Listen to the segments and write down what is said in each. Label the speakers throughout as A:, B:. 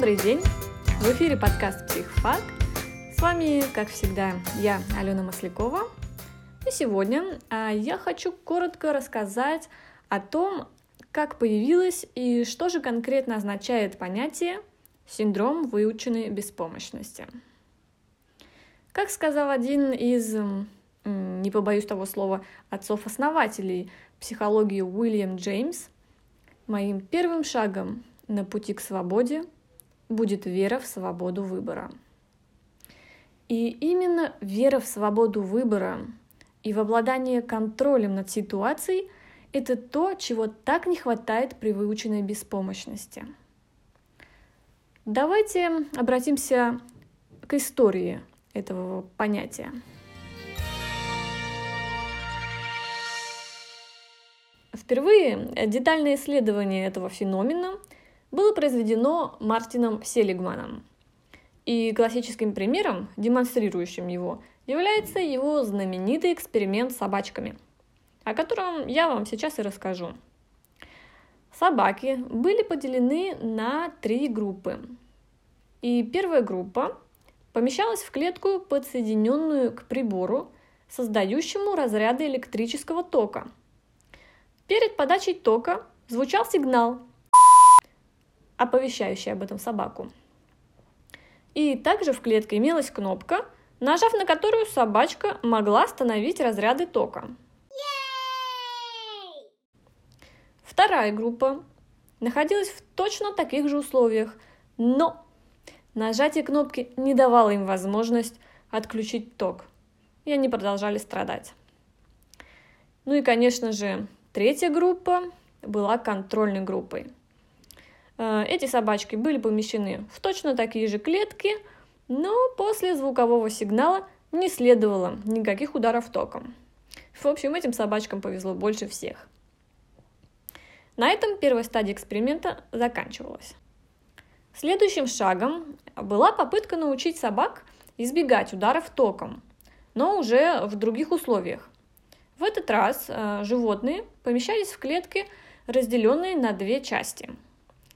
A: Добрый день! В эфире подкаст «Психфак». С вами, как всегда, я, Алена Маслякова. И сегодня а, я хочу коротко рассказать о том, как появилось и что же конкретно означает понятие синдром выученной беспомощности. Как сказал один из, не побоюсь того слова, отцов-основателей психологии Уильям Джеймс, моим первым шагом на пути к свободе будет вера в свободу выбора. И именно вера в свободу выбора и в обладание контролем над ситуацией – это то, чего так не хватает при выученной беспомощности. Давайте обратимся к истории этого понятия. Впервые детальное исследование этого феномена было произведено Мартином Селигманом. И классическим примером, демонстрирующим его, является его знаменитый эксперимент с собачками, о котором я вам сейчас и расскажу. Собаки были поделены на три группы. И первая группа помещалась в клетку, подсоединенную к прибору, создающему разряды электрического тока. Перед подачей тока звучал сигнал, оповещающий об этом собаку. И также в клетке имелась кнопка, нажав на которую собачка могла остановить разряды тока. Вторая группа находилась в точно таких же условиях, но нажатие кнопки не давало им возможность отключить ток, и они продолжали страдать. Ну и, конечно же, третья группа была контрольной группой – эти собачки были помещены в точно такие же клетки, но после звукового сигнала не следовало никаких ударов током. В общем, этим собачкам повезло больше всех. На этом первая стадия эксперимента заканчивалась. Следующим шагом была попытка научить собак избегать ударов током, но уже в других условиях. В этот раз э, животные помещались в клетки, разделенные на две части –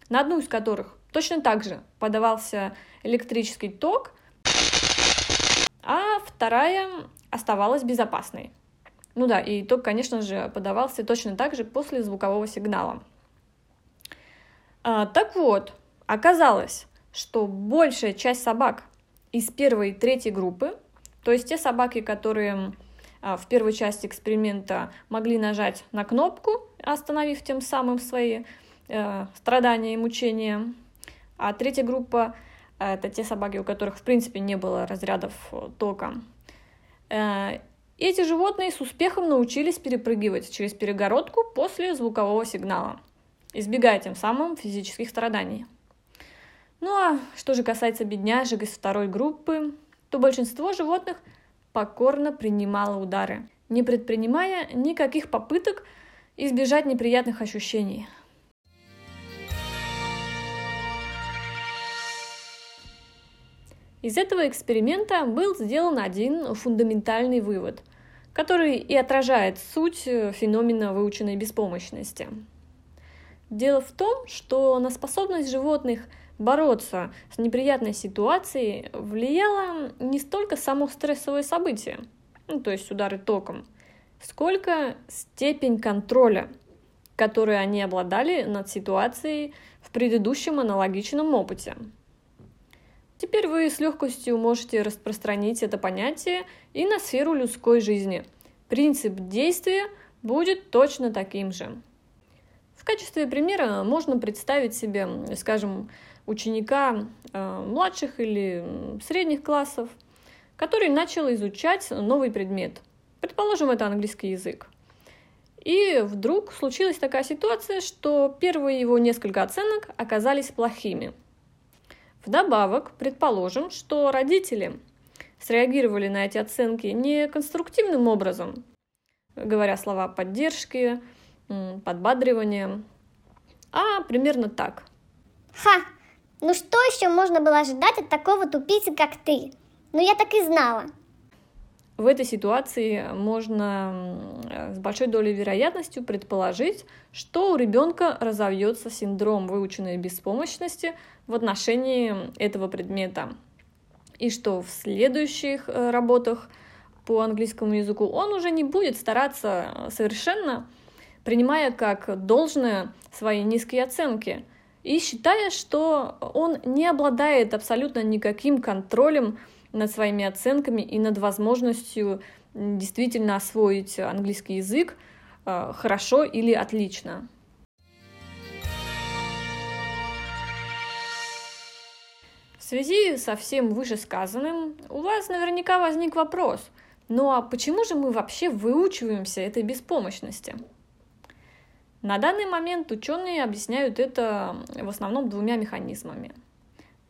A: на одну из которых точно так же подавался электрический ток, а вторая оставалась безопасной. Ну да, и ток, конечно же, подавался точно так же после звукового сигнала. А, так вот, оказалось, что большая часть собак из первой и третьей группы, то есть те собаки, которые а, в первой части эксперимента могли нажать на кнопку, остановив тем самым свои э, страдания и мучения. А третья группа это те собаки, у которых в принципе не было разрядов э, тока. Э, эти животные с успехом научились перепрыгивать через перегородку после звукового сигнала, избегая тем самым физических страданий. Ну а что же касается бедняжек из второй группы, то большинство животных покорно принимало удары, не предпринимая никаких попыток избежать неприятных ощущений – Из этого эксперимента был сделан один фундаментальный вывод, который и отражает суть э, феномена выученной беспомощности. Дело в том, что на способность животных бороться с неприятной ситуацией влияло не столько само стрессовое событие, ну, то есть удары током, сколько степень контроля, которой они обладали над ситуацией в предыдущем аналогичном опыте. Теперь вы с легкостью можете распространить это понятие и на сферу людской жизни. Принцип действия будет точно таким же. В качестве примера можно представить себе, скажем, ученика э, младших или средних классов, который начал изучать новый предмет. Предположим, это английский язык. И вдруг случилась такая ситуация, что первые его несколько оценок оказались плохими – Вдобавок, предположим, что родители среагировали на эти оценки не конструктивным образом, говоря слова поддержки, подбадривания, а примерно так.
B: Ха! Ну что еще можно было ожидать от такого тупицы, как ты? Ну я так и знала.
A: В этой ситуации можно с большой долей вероятностью предположить, что у ребенка разовьется синдром выученной беспомощности в отношении этого предмета, и что в следующих э, работах по английскому языку он уже не будет стараться совершенно, принимая как должное свои низкие оценки и считая, что он не обладает абсолютно никаким контролем над своими оценками и над возможностью действительно освоить английский язык э, хорошо или отлично. В связи со всем вышесказанным у вас наверняка возник вопрос, ну а почему же мы вообще выучиваемся этой беспомощности? На данный момент ученые объясняют это в основном двумя механизмами.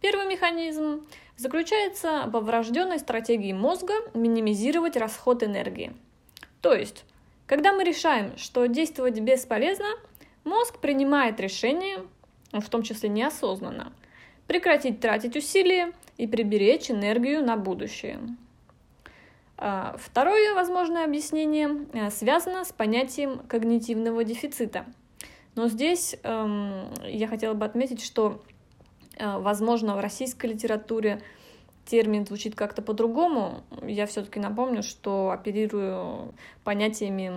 A: Первый механизм заключается во врожденной стратегии мозга минимизировать расход энергии. То есть, когда мы решаем, что действовать бесполезно, мозг принимает решение, в том числе неосознанно, прекратить тратить усилия и приберечь энергию на будущее. А, второе возможное объяснение э, связано с понятием когнитивного дефицита. Но здесь эм, я хотела бы отметить, что, возможно, в российской литературе термин звучит как-то по-другому. Я все-таки напомню, что оперирую понятиями,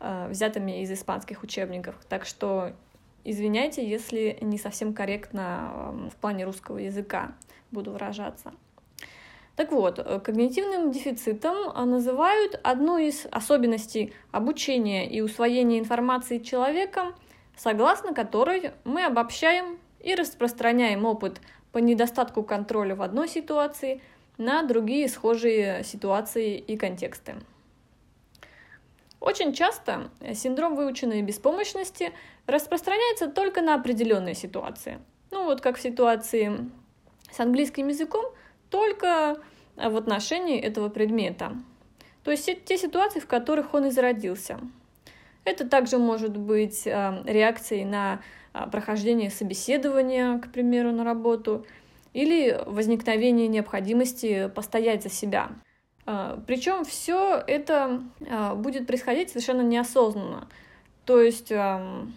A: э, взятыми из испанских учебников. Так что извиняйте, если не совсем корректно э, в плане русского языка буду выражаться. Так вот, э, когнитивным дефицитом э, называют одну из особенностей обучения и усвоения информации человеком, согласно которой мы обобщаем и распространяем опыт по недостатку контроля в одной ситуации на другие схожие ситуации и контексты. Очень часто синдром выученной беспомощности распространяется только на определенные ситуации. Ну вот как в ситуации с английским языком – только в отношении этого предмета. То есть те ситуации, в которых он и зародился. Это также может быть э, реакцией на э, прохождение собеседования, к примеру, на работу, или возникновение необходимости постоять за себя. Э, Причем все это будет происходить совершенно неосознанно. То есть, эм,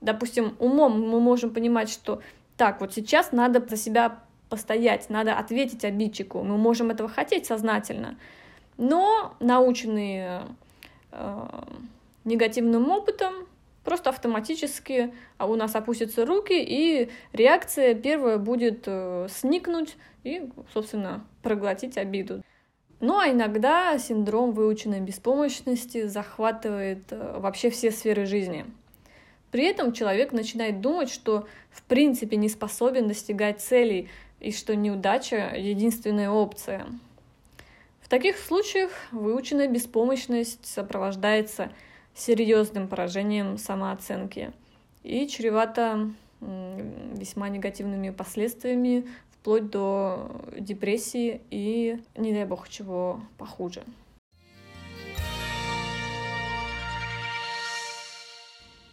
A: допустим, умом мы можем понимать, что так, вот сейчас надо за себя постоять, надо ответить обидчику. Мы можем этого хотеть сознательно. Но наученные негативным опытом, просто автоматически а у нас опустятся руки, и реакция первая будет э, сникнуть и, собственно, проглотить обиду. Ну а иногда синдром выученной беспомощности захватывает э, вообще все сферы жизни. При этом человек начинает думать, что в принципе не способен достигать целей, и что неудача — единственная опция. В таких случаях выученная беспомощность сопровождается серьезным поражением самооценки и чревата весьма негативными последствиями, вплоть до депрессии и, не дай бог, чего похуже.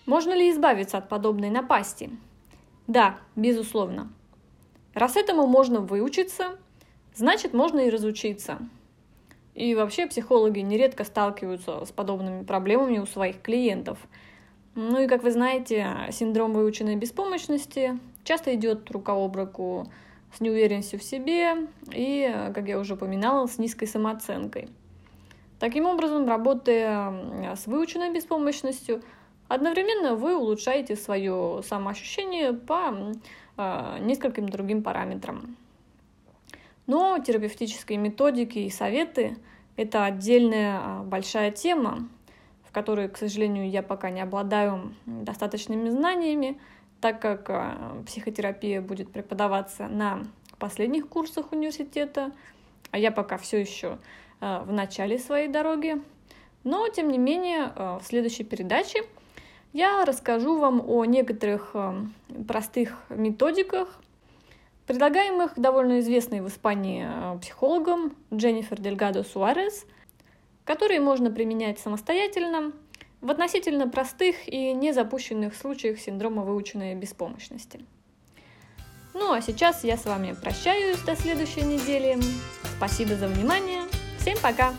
A: Можно ли избавиться от подобной напасти? Да, безусловно. Раз этому можно выучиться, значит можно и разучиться. И вообще психологи нередко сталкиваются с подобными проблемами у своих клиентов. Ну и, как вы знаете, синдром выученной беспомощности часто идет рука об руку с неуверенностью в себе и, как я уже упоминала, с низкой самооценкой. Таким образом, работая с выученной беспомощностью, одновременно вы улучшаете свое самоощущение по Э, нескольким другим параметрам. Но терапевтические методики и советы – это отдельная а, большая тема, в которой, к сожалению, я пока не обладаю достаточными знаниями, так как а, психотерапия будет преподаваться на последних курсах университета, а я пока все еще а, в начале своей дороги. Но, тем не менее, в следующей передаче – я расскажу вам о некоторых простых методиках, предлагаемых довольно известной в Испании э, психологом Дженнифер Дельгадо Суарес, которые можно применять самостоятельно в относительно простых и незапущенных случаях синдрома выученной беспомощности. Ну а сейчас я с вами прощаюсь до следующей недели. Спасибо за внимание. Всем пока!